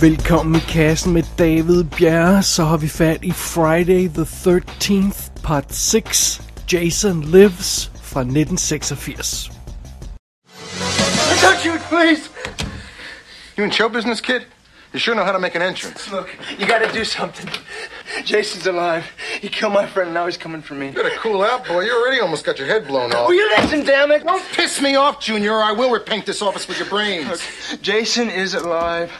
Velkommen i kassen med David Bjerre. Så har vi fat i Friday the 13th, part 6. Jason Lives fra 1986. Don't shoot, please! You in show business, kid? You sure know how to make an entrance. Look, you gotta do something. Jason's alive. He killed my friend, and now he's coming for me. You better cool out, boy. You already almost got your head blown off. Will you listen, damn it? Don't piss me off, Junior, or I will repaint this office with your brains. Look, Jason is alive.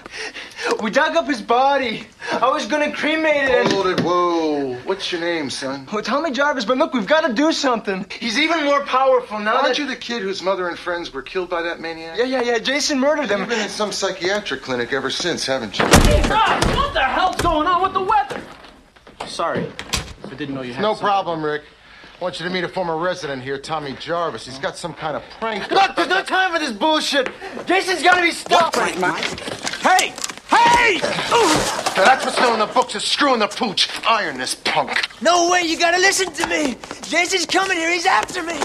We dug up his body. I was gonna cremate it. Hold it, whoa. What's your name, son? Well, Tommy Jarvis, but look, we've got to do something. He's even more powerful now. Aren't that... you the kid whose mother and friends were killed by that maniac? Yeah, yeah, yeah. Jason murdered them. You've been in some psychiatric clinic ever since, haven't you? Guys, what the hell's going on with the weather? Sorry. I didn't know you had No some- problem, Rick. I want you to meet a former resident here, Tommy Jarvis. He's got some kind of prank. Look, there's no time for this bullshit. Jason's gotta be stopped. Hey! Hey! Now, that's what's known in the books as screwing the pooch. Iron this punk. No way, you gotta listen to me. Jason's coming here. He's after me.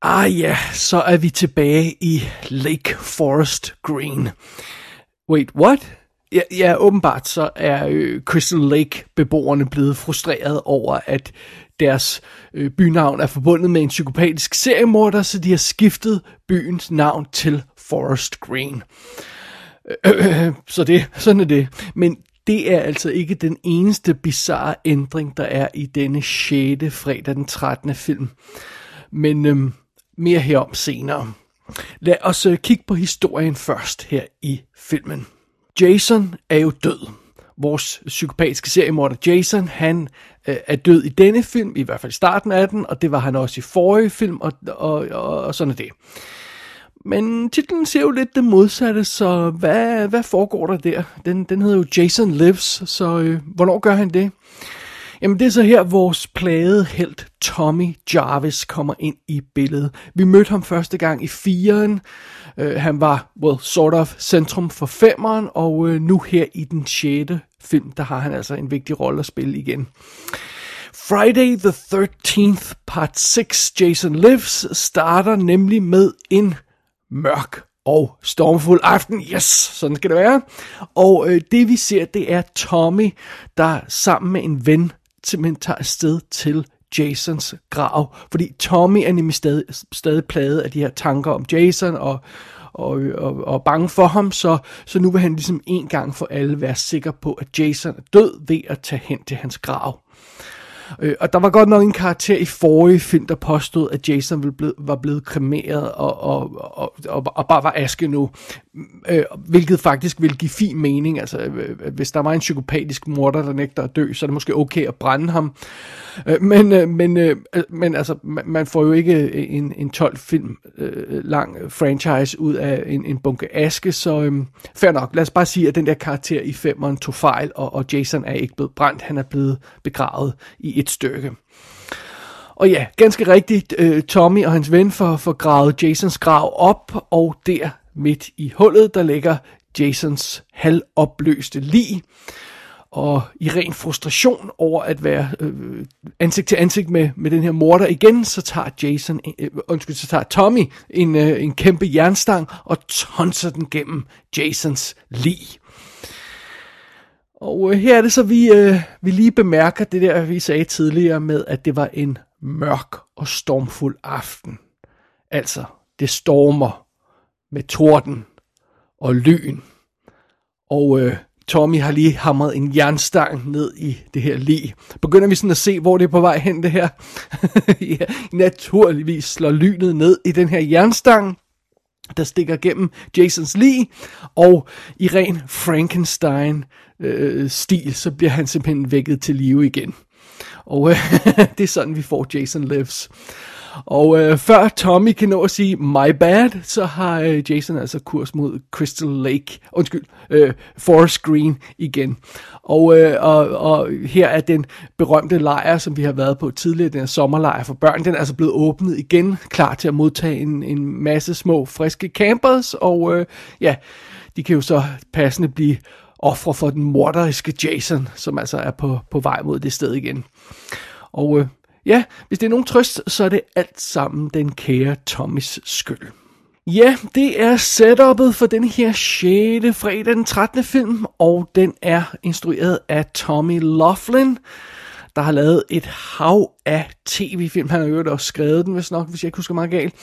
Ah ja, så er vi tilbage i Lake Forest Green. Wait, what? Ja, ja åbenbart så er øh, Crystal Lake-beboerne blevet frustreret over, at deres øh, bynavn er forbundet med en psykopatisk seriemorder, så de har skiftet byens navn til Forest Green. Øh, øh, så det, sådan er det. Men det er altså ikke den eneste bizarre ændring, der er i denne 6. fredag den 13. film. Men øh, mere herom senere. Lad os øh, kigge på historien først her i filmen. Jason er jo død. Vores psykopatiske seriemorder Jason, han øh, er død i denne film, i hvert fald i starten af den, og det var han også i forrige film, og, og, og, og sådan er det. Men titlen siger jo lidt det modsatte, så hvad, hvad foregår der der? Den, den hedder jo Jason Lives, så øh, hvornår gør han det? Jamen det er så her, vores plagede helt Tommy Jarvis kommer ind i billedet. Vi mødte ham første gang i firen. Uh, han var, well, sort of centrum for femeren, og uh, nu her i den sjette film, der har han altså en vigtig rolle at spille igen. Friday the 13th, part 6, Jason Lives, starter nemlig med en mørk og stormfuld aften. Yes, sådan skal det være. Og øh, det vi ser, det er Tommy, der sammen med en ven simpelthen tager afsted til Jasons grav. Fordi Tommy er nemlig stadig, stadig plaget af de her tanker om Jason og, og, og, og bange for ham, så, så nu vil han ligesom en gang for alle være sikker på, at Jason er død ved at tage hen til hans grav. Øh, og der var godt nok en karakter i forrige film, der påstod, at Jason var blevet, var blevet kremeret og, og, og, og, og bare var aske nu. Øh, hvilket faktisk vil give fin mening. Altså, øh, hvis der var en psykopatisk morder, der nægter at dø, så er det måske okay at brænde ham. Øh, men, øh, men, øh, men altså, man, man får jo ikke øh, en, en 12 film øh, lang franchise ud af en, en bunke aske, så øh, fair nok. Lad os bare sige, at den der karakter i femeren tog fejl, og, og Jason er ikke blevet brændt, han er blevet begravet i et stykke. Og ja, ganske rigtigt, øh, Tommy og hans ven får, får gravet Jasons grav op, og der midt i hullet, der ligger Jasons halvopløste lig. Og i ren frustration over at være øh, ansigt til ansigt med, med den her morder igen, så tager Jason, øh, undskyld, så tager Tommy en, øh, en kæmpe jernstang og tonser den gennem Jasons lig. Og øh, her er det så, vi, øh, vi lige bemærker det der, vi sagde tidligere med, at det var en mørk og stormfuld aften. Altså, det stormer med torden og lyn. Og øh, Tommy har lige hamret en jernstang ned i det her lig. Begynder vi sådan at se, hvor det er på vej hen, det her? ja, naturligvis slår lynet ned i den her jernstang der stikker gennem Jasons lig, og i ren øh, stil, så bliver han simpelthen vækket til live igen. Og øh, det er sådan, vi får Jason Lives. Og øh, før Tommy kan nå at sige my bad, så har øh, Jason altså kurs mod Crystal Lake, undskyld, øh, Forest Green igen. Og, øh, og, og her er den berømte lejr, som vi har været på tidligere, den her sommerlejr for børn, den er altså blevet åbnet igen, klar til at modtage en, en masse små, friske campers, og øh, ja, de kan jo så passende blive ofre for den morderiske Jason, som altså er på, på vej mod det sted igen. Og øh, ja, hvis det er nogen trøst, så er det alt sammen den kære Tommys skyld. Ja, det er setupet for den her 6. fredag den 13. film, og den er instrueret af Tommy Laughlin, der har lavet et hav af tv-film. Han har jo også skrevet den, hvis nok, hvis jeg ikke husker meget galt.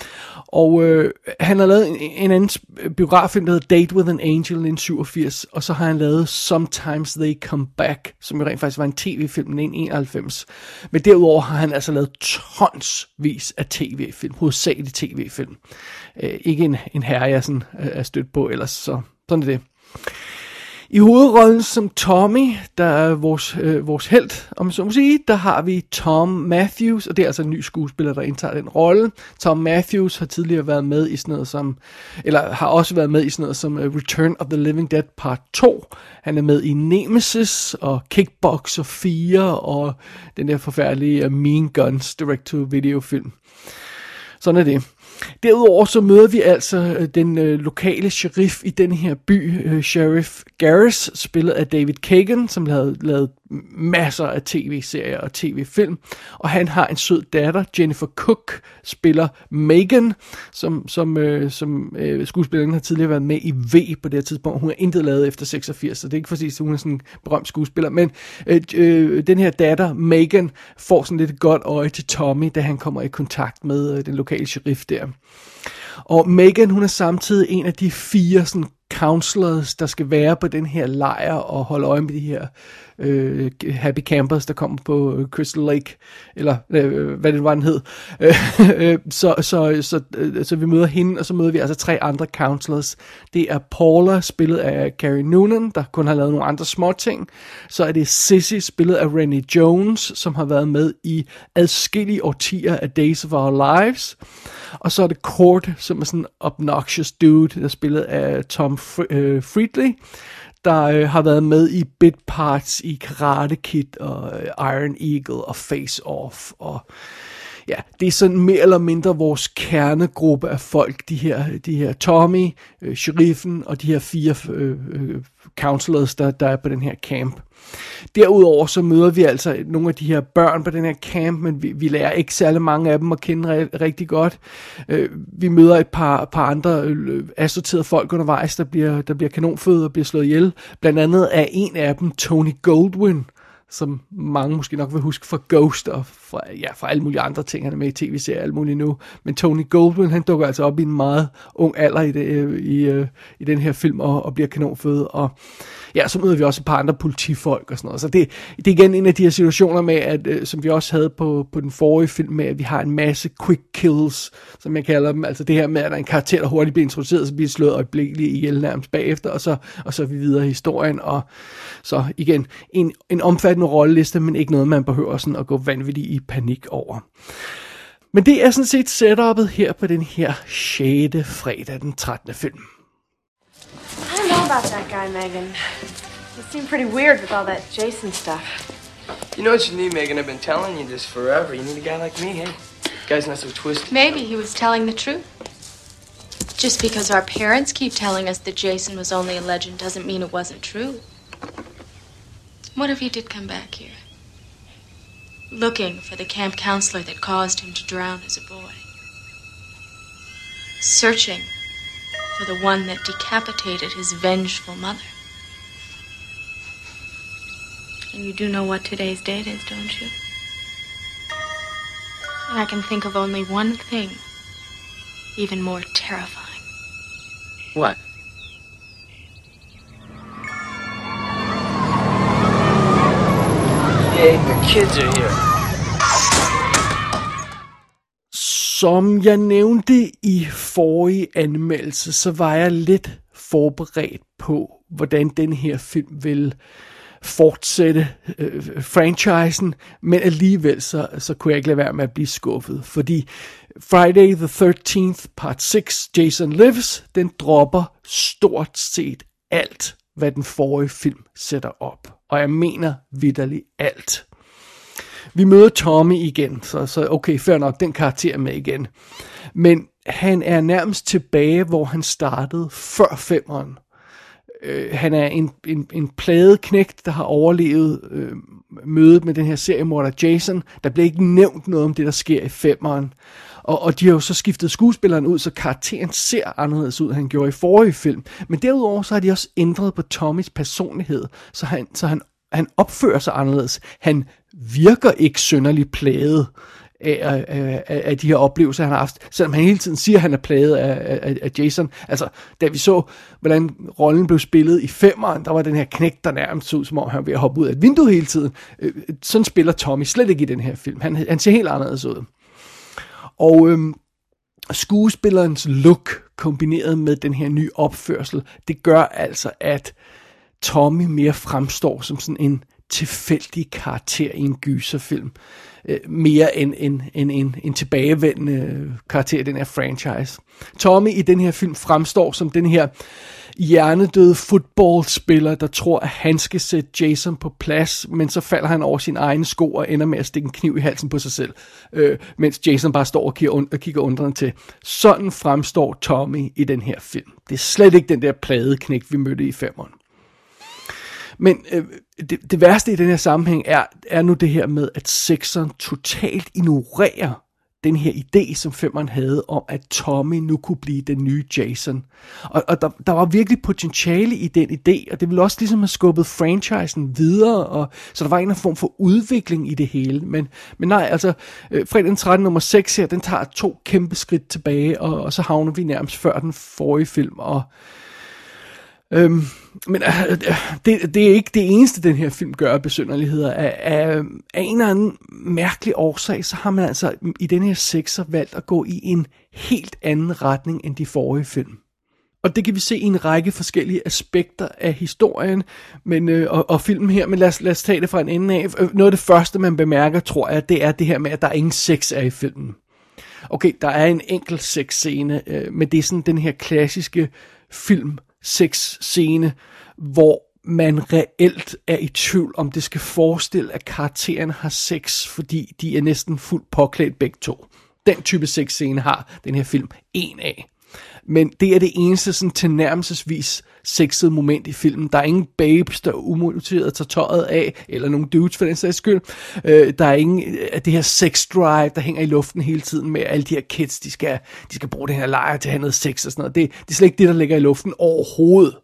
Og øh, han har lavet en, en anden biograffilm, der hedder Date with an Angel i 87, og så har han lavet Sometimes They Come Back, som jo rent faktisk var en tv-film i 91. Men derudover har han altså lavet tonsvis af tv-film, hovedsageligt tv-film. Øh, ikke en, en herre, jeg sådan er stødt på ellers, så sådan er det. I hovedrollen som Tommy, der er vores, øh, vores held, om så må sige, der har vi Tom Matthews, og det er altså en ny skuespiller, der indtager den rolle. Tom Matthews har tidligere været med i sådan noget som, eller har også været med i sådan noget som uh, Return of the Living Dead Part 2. Han er med i Nemesis og Kickboxer 4 og den der forfærdelige uh, Mean Guns direct-to-video film. Sådan er det. Derudover så møder vi altså øh, den øh, lokale sheriff i den her by, øh, Sheriff Garris, spillet af David Kagan, som havde lavet masser af tv-serier og tv-film. Og han har en sød datter, Jennifer Cook, spiller Megan, som, som, øh, som øh, skuespilleren har tidligere været med i V på det her tidspunkt. Hun er intet lavet efter 86, så det er ikke fordi, hun er sådan en berømt skuespiller. Men øh, øh, den her datter, Megan, får sådan lidt godt øje til Tommy, da han kommer i kontakt med øh, den lokale sheriff der. Og Megan, hun er samtidig en af de fire sådan counselors, der skal være på den her lejr og holde øje med de her øh, happy campers, der kommer på øh, Crystal Lake, eller øh, hvad det var, den hed. Øh, så, så, så, øh, så vi møder hende, og så møder vi altså tre andre counselors. Det er Paula, spillet af Carrie Noonan, der kun har lavet nogle andre små ting. Så er det Sissy, spillet af Rennie Jones, som har været med i adskillige årtier af Days of Our Lives. Og så er det Court, som er sådan en obnoxious dude, der er spillet af Tom Øh, Friedley der øh, har været med i bit parts i Karate Kid og øh, Iron Eagle og Face Off og ja, det er sådan mere eller mindre vores kernegruppe af folk, de her, de her Tommy, øh, sheriffen og de her fire øh, øh, counselors, der, der er på den her camp. Derudover så møder vi altså nogle af de her børn på den her camp, men vi, vi lærer ikke særlig mange af dem at kende rigtig godt. Øh, vi møder et par, par andre øh, assorterede folk undervejs, der bliver, der bliver kanonfødt og bliver slået ihjel. Blandt andet er en af dem Tony Goldwyn, som mange måske nok vil huske fra Ghost og fra, ja, fra alle mulige andre ting. Han er med i tv-serier alt muligt nu. Men Tony Goldwyn, han dukker altså op i en meget ung alder i, det, øh, i, øh, i, den her film og, og bliver kanonfød. Og ja, så møder vi også et par andre politifolk og sådan noget. Så det, det er igen en af de her situationer med, at, øh, som vi også havde på, på den forrige film med, at vi har en masse quick kills, som jeg kalder dem. Altså det her med, at der er en karakter, der hurtigt bliver introduceret, så bliver slået øjeblikkeligt ihjel nærmest bagefter, og så, og så er vi videre i historien. Og så igen, en, en omfattende rolleliste, men ikke noget, man behøver sådan at gå vanvittigt i panik over. Men det er sådan set setupet her på den her 6. fredag den 13. film. About that guy, Megan. He seemed pretty weird with all that Jason stuff. You know what you need, Megan? I've been telling you this forever. You need a guy like me, hey? Guy's not so twisted. Maybe he was telling the truth. Just because our parents keep telling us that Jason was only a legend doesn't mean it wasn't true. What if he did come back here? Looking for the camp counselor that caused him to drown as a boy. Searching for the one that decapitated his vengeful mother. And you do know what today's date is, don't you? And I can think of only one thing, even more terrifying. What? Yay, the kids are here. Som jeg nævnte i forrige anmeldelse, så var jeg lidt forberedt på, hvordan den her film vil fortsætte øh, franchisen, men alligevel så, så kunne jeg ikke lade være med at blive skuffet, fordi Friday the 13th part 6, Jason Lives, den dropper stort set alt, hvad den forrige film sætter op. Og jeg mener vidderligt alt. Vi møder Tommy igen, så, så okay, fair nok, den karakter med igen. Men han er nærmest tilbage, hvor han startede før femmeren. Øh, han er en, en, en pladeknægt, der har overlevet øh, mødet med den her seriemorder Jason. Der bliver ikke nævnt noget om det, der sker i femmeren. Og, og de har jo så skiftet skuespilleren ud, så karakteren ser anderledes ud, end han gjorde i forrige film. Men derudover så har de også ændret på Tommys personlighed, så han, så han, han opfører sig anderledes. Han virker ikke synderligt plaget af, af, af, af de her oplevelser, han har haft, selvom han hele tiden siger, at han er plaget af, af, af Jason. Altså, da vi så, hvordan rollen blev spillet i femeren, der var den her knæk, der nærmest ud, som om han var ved at hoppe ud af et vindue hele tiden. Øh, sådan spiller Tommy slet ikke i den her film. Han, han ser helt anderledes ud. Og øhm, skuespillerens look, kombineret med den her nye opførsel, det gør altså, at Tommy mere fremstår som sådan en tilfældig karakter i en gyserfilm øh, mere end en, en, en, en tilbagevendende karakter i den her franchise. Tommy i den her film fremstår som den her hjernedøde fodboldspiller, der tror, at han skal sætte Jason på plads, men så falder han over sin egen sko og ender med at stikke en kniv i halsen på sig selv, øh, mens Jason bare står og kigger, und- og kigger undrende til. Sådan fremstår Tommy i den her film. Det er slet ikke den der pladeknæk, vi mødte i femmeren. Men øh, det, det værste i den her sammenhæng er, er nu det her med, at sekseren totalt ignorerer den her idé, som femmeren havde om, at Tommy nu kunne blive den nye Jason. Og, og der, der var virkelig potentiale i den idé, og det ville også ligesom have skubbet franchisen videre, og, så der var en form for udvikling i det hele. Men, men nej, altså, øh, fredag den 13. nummer 6 her, den tager to kæmpe skridt tilbage, og, og så havner vi nærmest før den forrige film, og Øhm, men øh, det, det er ikke det eneste, den her film gør af besynderligheder. Af, af, af en eller anden mærkelig årsag, så har man altså i den her sekser valgt at gå i en helt anden retning end de forrige film. Og det kan vi se i en række forskellige aspekter af historien men, øh, og, og filmen her, men lad os, lad os tage det fra en ende af. Øh, noget af det første, man bemærker, tror jeg, det er det her med, at der er ingen sex er i filmen. Okay, der er en enkelt sexscene, øh, men det er sådan den her klassiske film sexscene, hvor man reelt er i tvivl, om det skal forestille, at karakteren har sex, fordi de er næsten fuldt påklædt begge to. Den type sexscene har den her film en af. Men det er det eneste sådan tilnærmelsesvis sexede moment i filmen. Der er ingen babes, der umotiveret tager tøjet af, eller nogen dudes for den sags skyld. Øh, der er ingen af det her sex drive, der hænger i luften hele tiden med alle de her kids, de skal, de skal bruge den her lejr til at have noget sex og sådan noget. Det, det er slet ikke det, der ligger i luften overhovedet.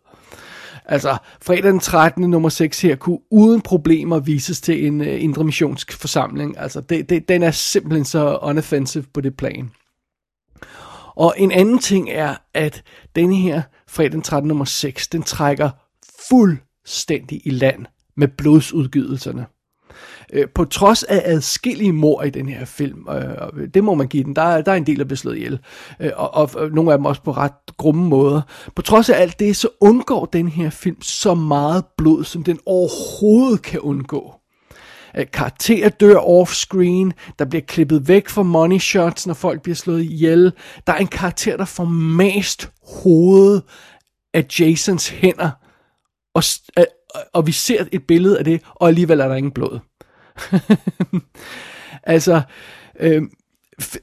Altså, fredag den 13. nummer 6 her kunne uden problemer vises til en uh, indre missionsk forsamling. Altså, det, det, den er simpelthen så unoffensive på det plan. Og en anden ting er, at denne her fredag den 13. nummer 6, den trækker fuldstændig i land med blodsudgydelserne. Øh, på trods af adskillige mor i den her film, øh, det må man give den, der er, der er en del, der bliver slået ihjel, øh, og, og, og nogle af dem også på ret grumme måder. På trods af alt det, så undgår den her film så meget blod, som den overhovedet kan undgå. Øh, karakterer dør off-screen, der bliver klippet væk fra money shots, når folk bliver slået ihjel. Der er en karakter, der får mast hovedet af Jasons hænder, og, øh, øh, og vi ser et billede af det, og alligevel er der ingen blod. altså, øh,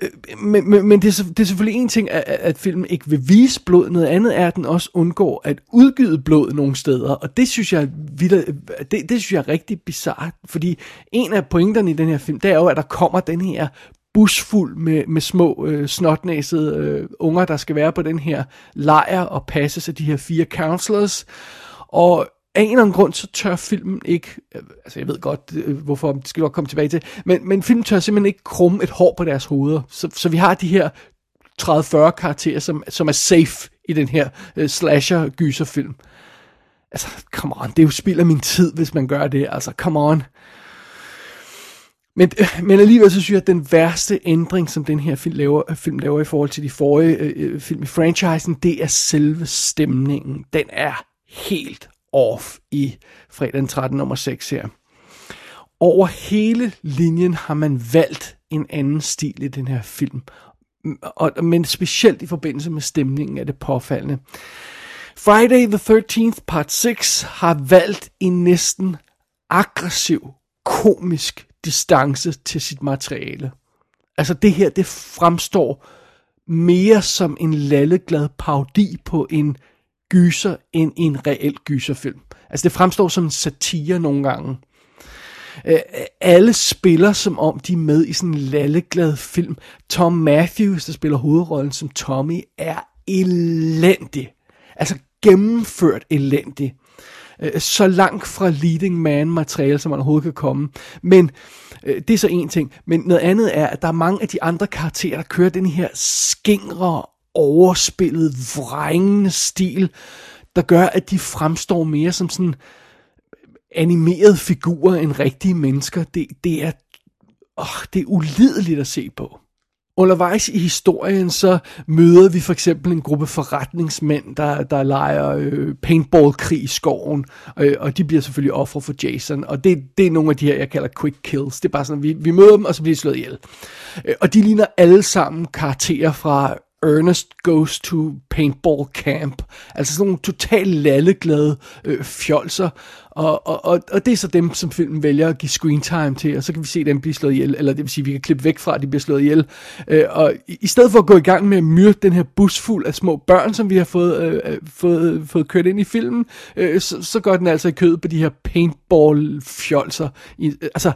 Øh, men, men, men det, er, det er selvfølgelig en ting, at, at filmen ikke vil vise blod. Noget andet er, at den også undgår at udgyde blod nogle steder. Og det synes jeg, det, det synes jeg er rigtig bizart. Fordi en af pointerne i den her film, det er jo, at der kommer den her bus fuld med, med små øh, snotnæsede øh, unger, der skal være på den her lejr og passes af de her fire counselors. Og af en eller anden grund, så tør filmen ikke, øh, altså jeg ved godt, øh, hvorfor, det skal vi komme tilbage til, men, men filmen tør simpelthen ikke krumme et hår på deres hoveder. Så, så vi har de her 30-40 karakterer, som, som er safe i den her øh, uh, slasher-gyserfilm. Altså, come on, det er jo spild af min tid, hvis man gør det. Altså, come on. Men, men alligevel så synes jeg, at den værste ændring, som den her film laver, film laver i forhold til de forrige øh, film i franchisen, det er selve stemningen. Den er helt off i fredag den 13. nummer 6 her. Over hele linjen har man valgt en anden stil i den her film, og, men specielt i forbindelse med stemningen er det påfaldende. Friday the 13th part 6 har valgt en næsten aggressiv, komisk distance til sit materiale. Altså det her, det fremstår mere som en lalleglad parodi på en gyser end en reel gyserfilm. Altså det fremstår som en satire nogle gange. Øh, alle spiller som om de er med i sådan en lalleglad film. Tom Matthews, der spiller hovedrollen som Tommy, er elendig. Altså gennemført elendig. Øh, så langt fra leading man materiale, som man overhovedet kan komme. Men øh, det er så en ting. Men noget andet er, at der er mange af de andre karakterer, der kører den her skingre, overspillet, vrængende stil, der gør, at de fremstår mere som sådan animerede figurer end rigtige mennesker. Det, det er, åh, det er ulideligt at se på. Undervejs i historien, så møder vi for eksempel en gruppe forretningsmænd, der, der leger øh, paintball-krig i skoven, øh, og de bliver selvfølgelig ofre for Jason, og det, det er nogle af de her, jeg kalder quick kills. Det er bare sådan, at vi, vi møder dem, og så bliver de slået ihjel. Øh, og de ligner alle sammen karakterer fra Ernest Goes to Paintball Camp. Altså sådan nogle totalt lalleglade øh, fjolser. Og, og, og, og det er så dem, som filmen vælger at give screen time til, og så kan vi se dem blive slået ihjel, eller det vil sige, vi kan klippe væk fra, at de bliver slået ihjel. Øh, og i, i stedet for at gå i gang med at myrde den her bus fuld af små børn, som vi har fået, øh, øh fået, øh, fået kørt ind i filmen, øh, så, så går den altså i kød på de her paintball-fjolser. I, øh, altså,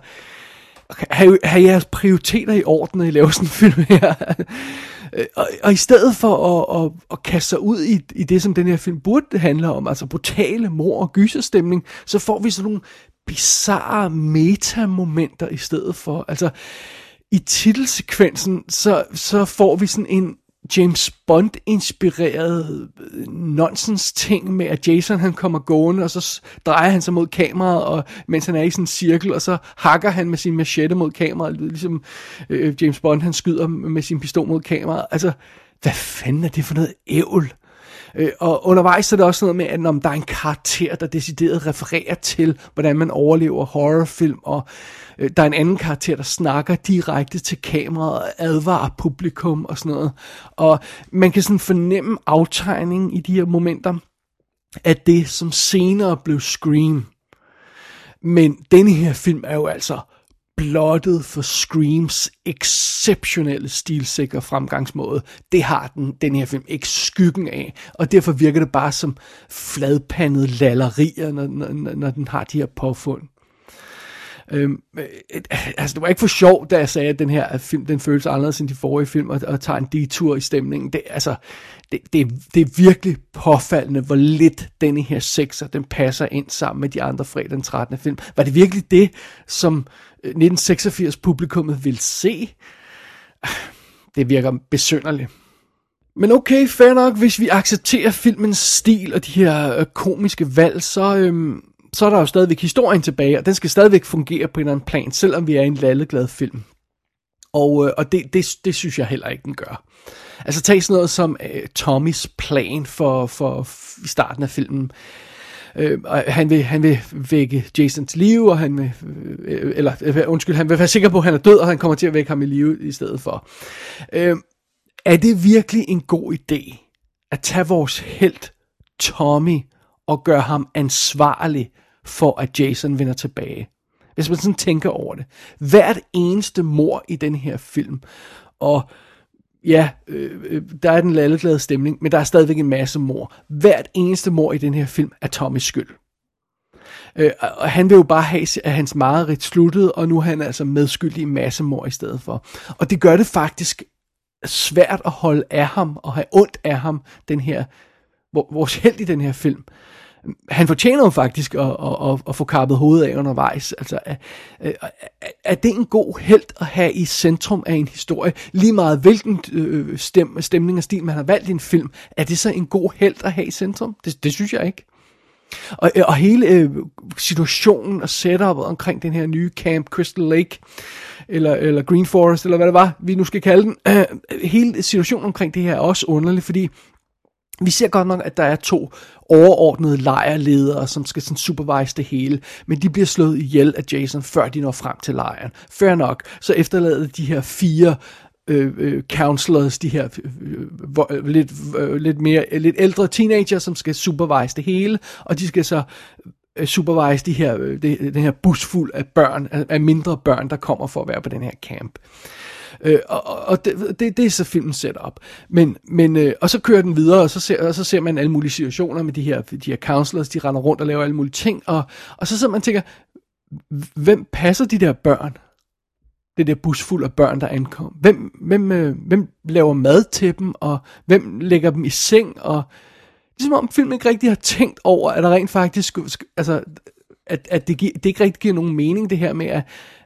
have, have jeres prioriteter i orden, når I laver sådan en film her. Øh, og, og i stedet for at, at, at kaste sig ud i, i det, som den her film burde handle om, altså brutale mor og gyserstemning, så får vi sådan nogle bizarre metamomenter i stedet for. Altså, i titelsekvensen, så, så får vi sådan en James Bond-inspireret øh, nonsens ting med, at Jason han kommer gående, og så drejer han sig mod kameraet, og, mens han er i sådan en cirkel, og så hakker han med sin machete mod kameraet, ligesom øh, James Bond han skyder med sin pistol mod kameraet. Altså, hvad fanden er det for noget ævl? Øh, og undervejs er det også noget med, at når der er en karakter, der decideret refererer til, hvordan man overlever horrorfilm, og øh, der er en anden karakter, der snakker direkte til kameraet og advarer publikum og sådan noget. Og man kan sådan fornemme aftegningen i de her momenter af det, som senere blev Scream. Men denne her film er jo altså blottet for Screams exceptionelle stilsikre fremgangsmåde. Det har den, den her film ikke skyggen af, og derfor virker det bare som fladpandede lallerier, når, når, når den har de her påfund. Øhm, et, altså, det var ikke for sjov, da jeg sagde, at den her film, den føles anderledes end de forrige film, og, og tager en detur i stemningen. Det, altså, det, det, det er virkelig påfaldende, hvor lidt denne her sekser, den passer ind sammen med de andre fredag den 13. film. Var det virkelig det, som 1986 publikummet vil se? Det virker besynderligt. Men okay, fair nok, hvis vi accepterer filmens stil og de her øh, komiske valg, så, øhm, så er der jo stadigvæk historien tilbage, og den skal stadigvæk fungere på en eller anden plan, selvom vi er en lalleglad film. Og, øh, og det, det, det synes jeg heller ikke, den gør. Altså tag sådan noget som øh, Tommys plan for, for, for i starten af filmen. Øh, øh, han, vil, han vil vække Jason til live, og han vil, øh, eller øh, undskyld, han vil være sikker på, at han er død, og han kommer til at vække ham i live i stedet for. Øh, er det virkelig en god idé at tage vores held Tommy og gøre ham ansvarlig for, at Jason vender tilbage? Hvis man sådan tænker over det. Hvert eneste mor i den her film, og ja, øh, øh, der er den lalleglade stemning, men der er stadigvæk en masse mor. Hvert eneste mor i den her film er Tommys skyld. Øh, og han vil jo bare have, at hans mareridt sluttede, og nu er han altså medskyldig i masse mor i stedet for. Og det gør det faktisk svært at holde af ham, og have ondt af ham, den her, vores held i den her film han fortjener jo faktisk at, at, at, at få kappet hovedet af undervejs. Altså, er, er det en god held at have i centrum af en historie? Lige meget hvilken øh, stem, stemning og stil man har valgt i en film, er det så en god held at have i centrum? Det, det synes jeg ikke. Og, øh, og hele øh, situationen og setupet omkring den her nye Camp Crystal Lake, eller, eller Green Forest, eller hvad det var, vi nu skal kalde den, øh, hele situationen omkring det her er også underlig, fordi vi ser godt nok, at der er to overordnede lejrledere, som skal sådan supervise det hele, men de bliver slået ihjel af Jason, før de når frem til lejren. Fair nok, så efterlader de her fire øh, øh, counselors, de her øh, øh lidt, øh, lidt mere lidt ældre teenager, som skal supervise det hele, og de skal så øh, supervise de her, øh, det, den her bus fuld af børn, af, af mindre børn, der kommer for at være på den her camp. Øh, Øh, og og det, det, det er så filmen setup. Men, men, øh, og så kører den videre, og så, ser, og så ser man alle mulige situationer med de her, de her counselors, de render rundt og laver alle mulige ting, og, og så sidder man og tænker, hvem passer de der børn? Det der bus fuld af børn, der ankom. Hvem, hvem, øh, hvem laver mad til dem, og hvem lægger dem i seng, og det er som om filmen ikke rigtig har tænkt over, at der rent faktisk, altså, at, at det, gi- det ikke rigtig giver nogen mening, det her med, at,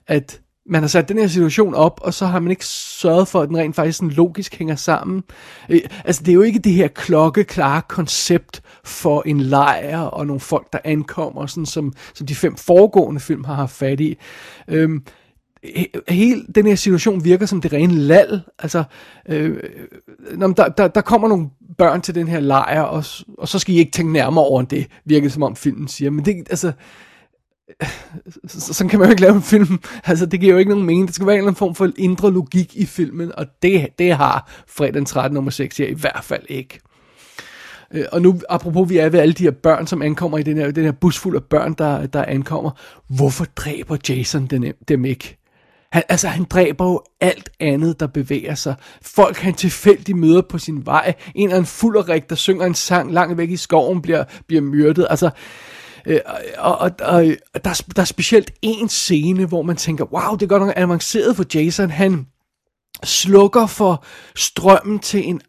at man har sat den her situation op, og så har man ikke sørget for, at den rent faktisk sådan logisk hænger sammen. Øh, altså, det er jo ikke det her klokkeklare koncept for en lejr og nogle folk, der ankommer, sådan som, som de fem foregående film har haft fat i. Øhm, hele den her situation virker som det rene lal. Altså, øh, øh der, der, der kommer nogle børn til den her lejr, og, og så skal I ikke tænke nærmere over det, virker som om filmen siger. Men det, altså, sådan kan man jo ikke lave en film. Altså, det giver jo ikke nogen mening. Der skal være en eller anden form for indre logik i filmen, og det, det har fredag den 13. nummer 6 her i hvert fald ikke. Øh, og nu, apropos, vi er ved alle de her børn, som ankommer i den her, den her bus fuld af børn, der, der ankommer. Hvorfor dræber Jason dem, dem ikke? Han, altså, han dræber jo alt andet, der bevæger sig. Folk, han tilfældigt møder på sin vej. En eller anden fulderik, der synger en sang langt væk i skoven, bliver, bliver myrdet. Altså, øh, Øh, og, og, og der, er, der er specielt en scene, hvor man tænker, wow, det er godt nok avanceret for Jason. Han slukker for strømmen til en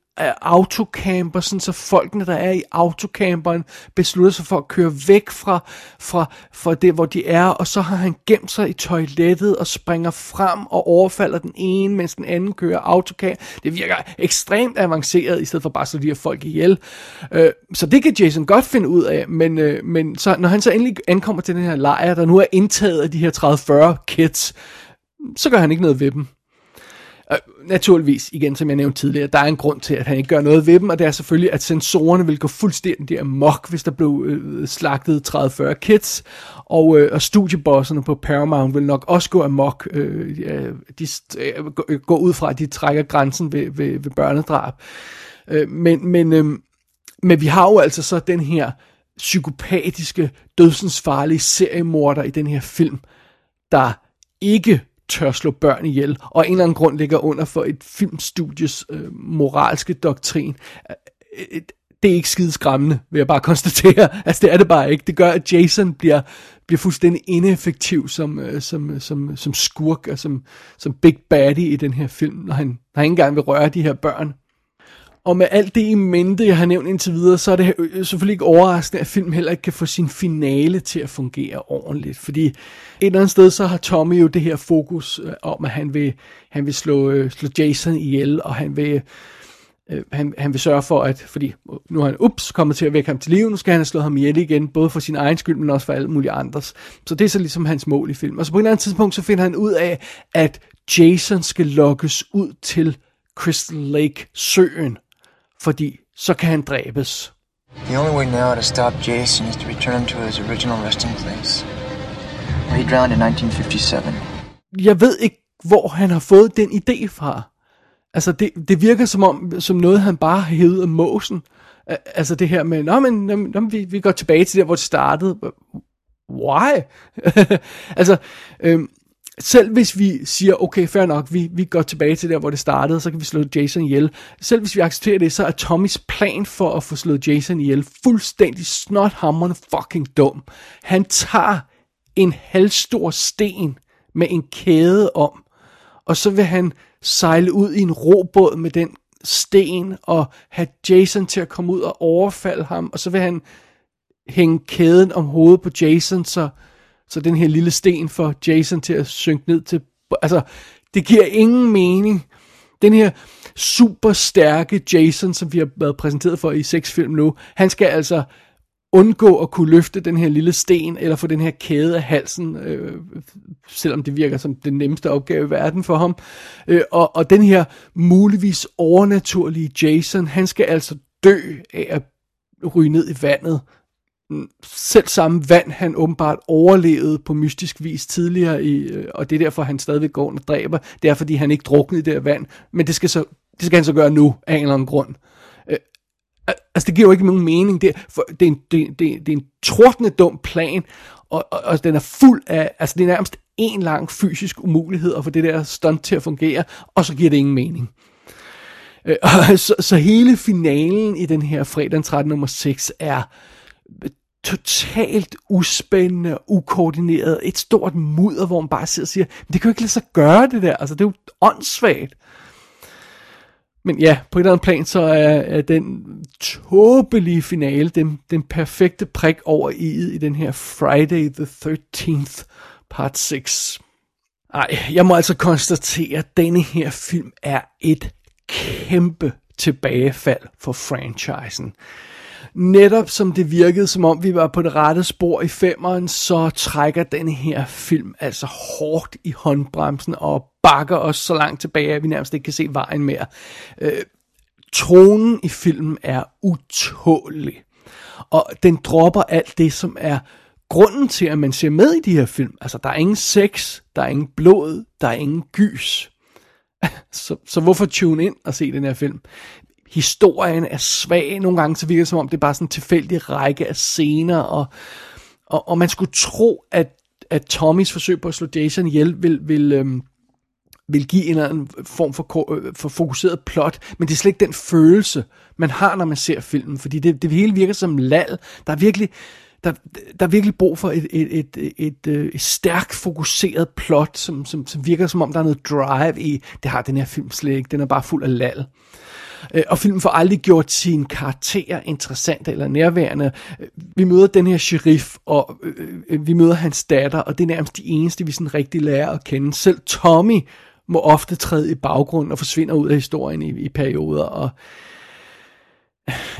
autocamper, sådan så folkene, der er i autocamperen, beslutter sig for at køre væk fra, fra, fra det, hvor de er, og så har han gemt sig i toilettet og springer frem og overfalder den ene, mens den anden kører autocamper. Det virker ekstremt avanceret, i stedet for bare så de her folk ihjel. Øh, så det kan Jason godt finde ud af, men, øh, men så, når han så endelig ankommer til den her lejr, der nu er indtaget af de her 30-40 kids, så gør han ikke noget ved dem. Øh, naturligvis, igen som jeg nævnte tidligere, der er en grund til, at han ikke gør noget ved dem, og det er selvfølgelig, at sensorerne vil gå fuldstændig amok, hvis der blev øh, slagtet 30-40 kids, og, øh, og studiebosserne på Paramount vil nok også gå amok. Øh, de øh, går ud fra, at de trækker grænsen ved, ved, ved børnedrab. Øh, men, men, øh, men vi har jo altså så den her psykopatiske, dødsensfarlige seriemorder i den her film, der ikke tør slå børn ihjel, og af en eller anden grund ligger under for et filmstudies øh, moralske doktrin. Øh, øh, det er ikke skide skræmmende, vil jeg bare konstatere. Altså, det er det bare ikke. Det gør, at Jason bliver, bliver fuldstændig ineffektiv som, øh, som, øh, som, som skurk og som, som big baddie i den her film, når han, når han ikke engang vil røre de her børn. Og med alt det i mente, jeg har nævnt indtil videre, så er det øh, selvfølgelig ikke overraskende, at filmen heller ikke kan få sin finale til at fungere ordentligt. Fordi et eller andet sted, så har Tommy jo det her fokus øh, om, at han vil, han vil slå, øh, slå Jason ihjel, og han vil, øh, han, han vil sørge for, at, fordi nu har han ups, kommet til at vække ham til liv, nu skal han have slået ham ihjel igen, både for sin egen skyld, men også for alle mulige andres. Så det er så ligesom hans mål i filmen. Og så på et eller andet tidspunkt, så finder han ud af, at Jason skal lokkes ud til Crystal Lake søen fordi så kan han dræbes. The only way now to stop Jason is to return him to his original resting place, where he drowned in 1957. Jeg ved ikke, hvor han har fået den idé fra. Altså, det, det virker som om, som noget, han bare har hævet af måsen. Altså det her med, nå, men, nå, nå, vi, vi går tilbage til der, hvor det startede. Why? altså, øhm, selv hvis vi siger, okay, fair nok, vi, vi går tilbage til der, hvor det startede, så kan vi slå Jason ihjel. Selv hvis vi accepterer det, så er Tommys plan for at få slået Jason ihjel fuldstændig snothammerende fucking dum. Han tager en halvstor sten med en kæde om, og så vil han sejle ud i en robåd med den sten, og have Jason til at komme ud og overfalde ham, og så vil han hænge kæden om hovedet på Jason, så så den her lille sten for Jason til at synke ned til... Altså, det giver ingen mening. Den her super stærke Jason, som vi har været præsenteret for i seks film nu, han skal altså undgå at kunne løfte den her lille sten, eller få den her kæde af halsen, øh, selvom det virker som den nemmeste opgave i verden for ham. Øh, og, og den her muligvis overnaturlige Jason, han skal altså dø af at ryge ned i vandet, selv samme vand, han åbenbart overlevede på mystisk vis tidligere, i, øh, og det er derfor, han stadigvæk går og dræber. Det er, fordi han ikke druknede i det her vand. Men det skal, så, det skal han så gøre nu, af en eller anden grund. Øh, altså, det giver jo ikke nogen mening. Det, for, det, er, en, det, det, det er en trådende dum plan, og, og, og den er fuld af, altså det er nærmest en lang fysisk umulighed at få det der stunt til at fungere, og så giver det ingen mening. Øh, så, så hele finalen i den her fredag 13 nummer 6 er totalt uspændende, ukoordineret, et stort mudder, hvor man bare sidder og siger, men det kan jo ikke lade sig gøre det der, altså det er jo åndssvagt. Men ja, på et eller andet plan, så er, er den tåbelige finale den, den perfekte prik over i i den her Friday the 13th part 6. Ej, jeg må altså konstatere, at denne her film er et kæmpe tilbagefald for franchisen. Netop som det virkede, som om vi var på det rette spor i femeren, så trækker den her film altså hårdt i håndbremsen og bakker os så langt tilbage, at vi nærmest ikke kan se vejen mere. Øh, tonen i filmen er utålig, og den dropper alt det, som er grunden til, at man ser med i de her film. Altså, der er ingen sex, der er ingen blod, der er ingen gys. så, så hvorfor tune ind og se den her film? Historien er svag. Nogle gange så virker det som om, det er bare sådan en tilfældig række af scener, og, og, og man skulle tro, at, at Tommys forsøg på at slå Jason ihjel vil, vil, øhm, vil give en eller anden form for, øh, for fokuseret plot, men det er slet ikke den følelse, man har, når man ser filmen, fordi det, det hele virker som lal. Der er virkelig, der, der er virkelig brug for et, et, et, et, et, et stærkt fokuseret plot, som, som, som virker som om, der er noget drive i. Det har den her film slet ikke. Den er bare fuld af lal. Øh, og filmen får aldrig gjort sin karakter interessant eller nærværende. Øh, vi møder den her sheriff, og øh, vi møder hans datter, og det er nærmest de eneste, vi sådan rigtig lærer at kende. Selv Tommy må ofte træde i baggrunden og forsvinder ud af historien i, i perioder, og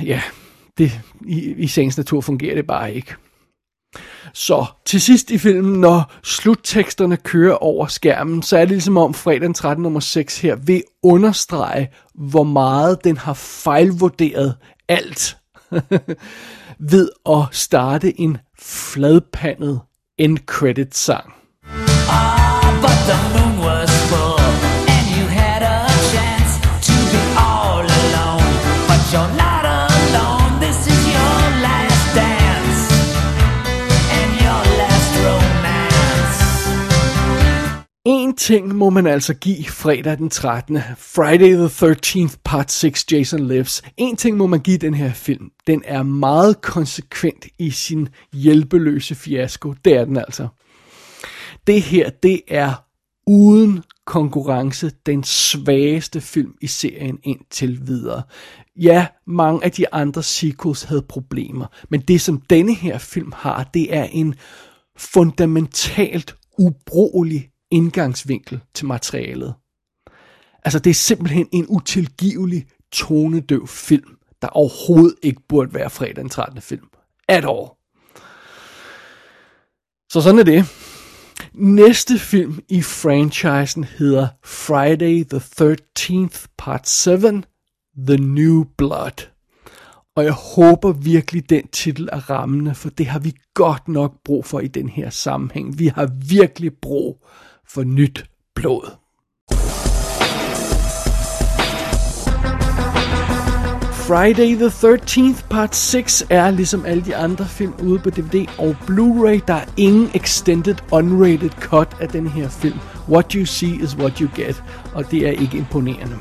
ja, det, i, i sagens natur fungerer det bare ikke. Så til sidst i filmen, når slutteksterne kører over skærmen, så er det ligesom om fredag den 13. nummer 6 her vil understrege, hvor meget den har fejlvurderet alt ved at starte en fladpandet end credit sang. Ah, but the moon ting må man altså give fredag den 13. Friday the 13th part 6 Jason Lives. En ting må man give den her film. Den er meget konsekvent i sin hjælpeløse fiasko. Det er den altså. Det her, det er uden konkurrence den svageste film i serien indtil videre. Ja, mange af de andre sequels havde problemer, men det som denne her film har, det er en fundamentalt ubrugelig indgangsvinkel til materialet. Altså, det er simpelthen en utilgivelig, tonedøv film, der overhovedet ikke burde være fredag den 13. film. At all. Så sådan er det. Næste film i franchisen hedder Friday the 13th Part 7, The New Blood. Og jeg håber virkelig, den titel er rammende, for det har vi godt nok brug for i den her sammenhæng. Vi har virkelig brug for nyt blod. Friday the 13th Part 6 er ligesom alle de andre film ude på DVD og Blu-ray. Der er ingen extended unrated cut af den her film. What you see is what you get, og det er ikke imponerende.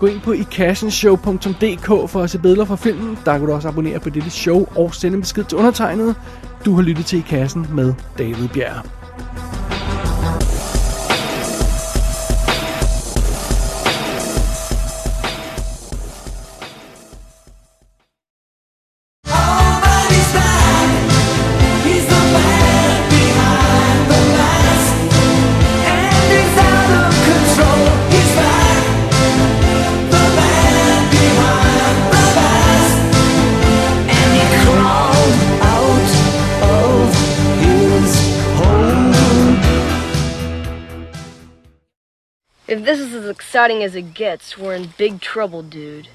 Gå ind på ikassenshow.dk for at se billeder fra filmen. Der kan du også abonnere på dette show og sende en besked til undertegnet. Du har lyttet til I Kassen med David Bjerg. Exciting as it gets, we're in big trouble, dude.